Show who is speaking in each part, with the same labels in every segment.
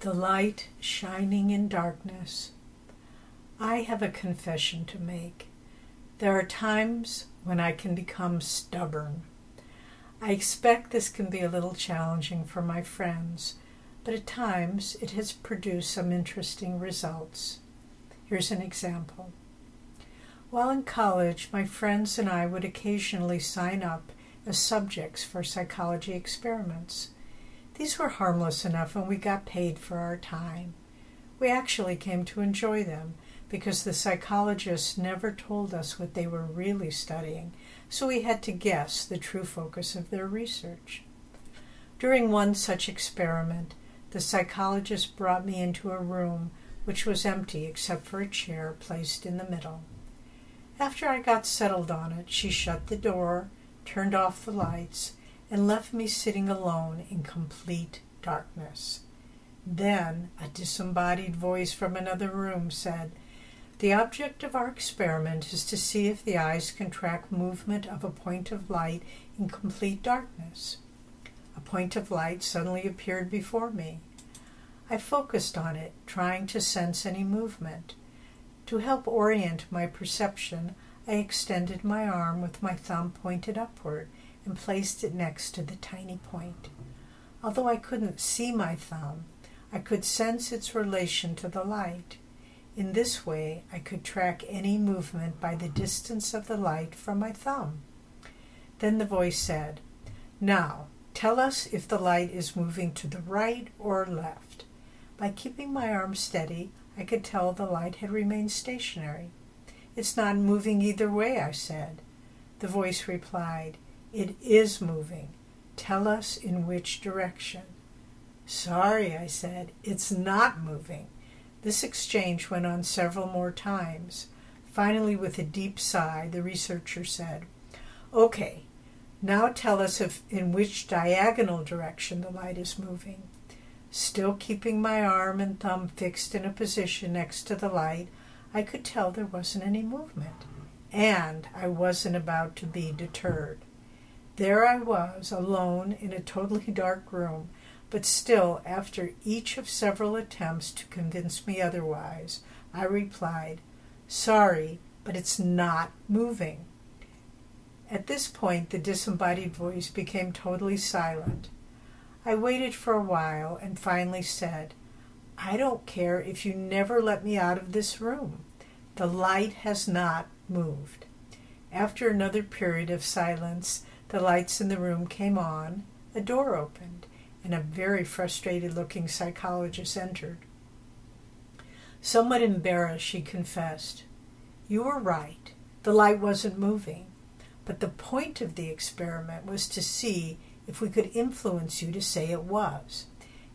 Speaker 1: The light shining in darkness. I have a confession to make. There are times when I can become stubborn. I expect this can be a little challenging for my friends, but at times it has produced some interesting results. Here's an example. While in college, my friends and I would occasionally sign up as subjects for psychology experiments. These were harmless enough and we got paid for our time. We actually came to enjoy them because the psychologists never told us what they were really studying, so we had to guess the true focus of their research. During one such experiment, the psychologist brought me into a room which was empty except for a chair placed in the middle. After I got settled on it, she shut the door, turned off the lights, and left me sitting alone in complete darkness. Then a disembodied voice from another room said, The object of our experiment is to see if the eyes can track movement of a point of light in complete darkness. A point of light suddenly appeared before me. I focused on it, trying to sense any movement. To help orient my perception, I extended my arm with my thumb pointed upward and placed it next to the tiny point. Although I couldn't see my thumb, I could sense its relation to the light. In this way, I could track any movement by the distance of the light from my thumb. Then the voice said, Now, tell us if the light is moving to the right or left. By keeping my arm steady, I could tell the light had remained stationary. It's not moving either way, I said. The voice replied, it is moving. Tell us in which direction. Sorry, I said, it's not moving. This exchange went on several more times. Finally, with a deep sigh, the researcher said, Okay, now tell us if, in which diagonal direction the light is moving. Still keeping my arm and thumb fixed in a position next to the light, I could tell there wasn't any movement. And I wasn't about to be deterred. There I was, alone in a totally dark room, but still, after each of several attempts to convince me otherwise, I replied, Sorry, but it's not moving. At this point, the disembodied voice became totally silent. I waited for a while and finally said, I don't care if you never let me out of this room. The light has not moved. After another period of silence, the lights in the room came on, a door opened, and a very frustrated looking psychologist entered. Somewhat embarrassed, she confessed, You were right. The light wasn't moving. But the point of the experiment was to see if we could influence you to say it was.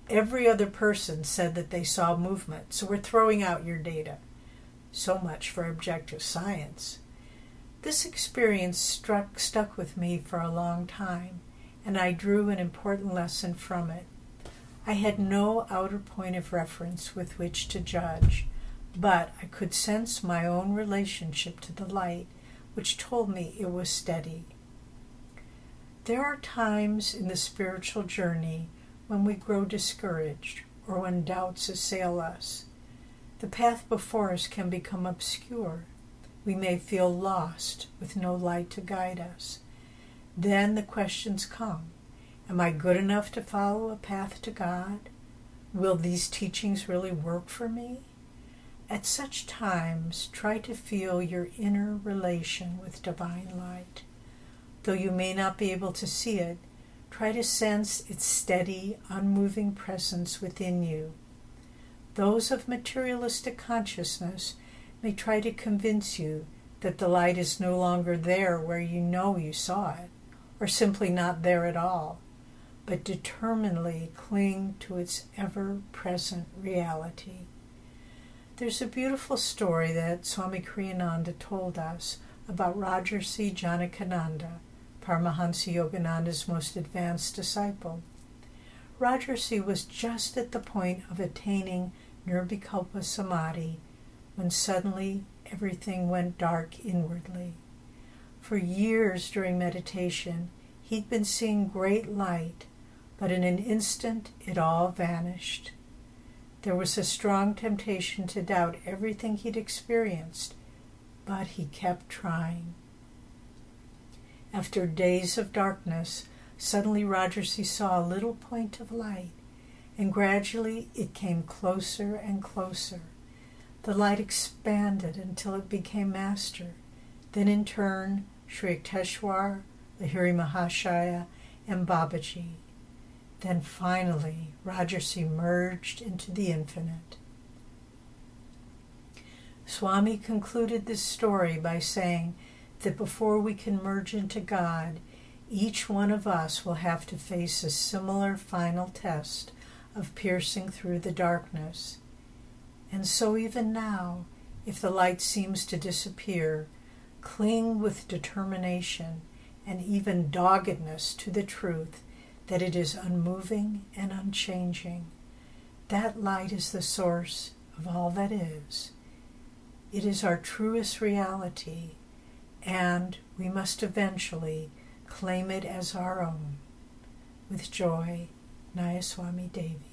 Speaker 1: Every other person said that they saw movement, so we're throwing out your data. So much for objective science. This experience struck, stuck with me for a long time, and I drew an important lesson from it. I had no outer point of reference with which to judge, but I could sense my own relationship to the light, which told me it was steady. There are times in the spiritual journey when we grow discouraged or when doubts assail us. The path before us can become obscure we may feel lost with no light to guide us. Then the questions come Am I good enough to follow a path to God? Will these teachings really work for me? At such times, try to feel your inner relation with divine light. Though you may not be able to see it, try to sense its steady, unmoving presence within you. Those of materialistic consciousness may try to convince you that the light is no longer there where you know you saw it, or simply not there at all, but determinedly cling to its ever present reality. There's a beautiful story that Swami Kriyananda told us about Rajarsi Janakananda, Paramahansa Yogananda's most advanced disciple. Rajarsi. was just at the point of attaining Nirvikalpa Samadhi when suddenly everything went dark inwardly. For years during meditation, he'd been seeing great light, but in an instant it all vanished. There was a strong temptation to doubt everything he'd experienced, but he kept trying. After days of darkness, suddenly Rajarsi saw a little point of light, and gradually it came closer and closer. The light expanded until it became master. Then, in turn, Sri Yukteswar, Lahiri Mahashaya, and Babaji. Then finally, Rajarsi merged into the infinite. Swami concluded this story by saying that before we can merge into God, each one of us will have to face a similar final test of piercing through the darkness. And so, even now, if the light seems to disappear, cling with determination and even doggedness to the truth that it is unmoving and unchanging. That light is the source of all that is. It is our truest reality, and we must eventually claim it as our own. With joy, Nayaswami Devi.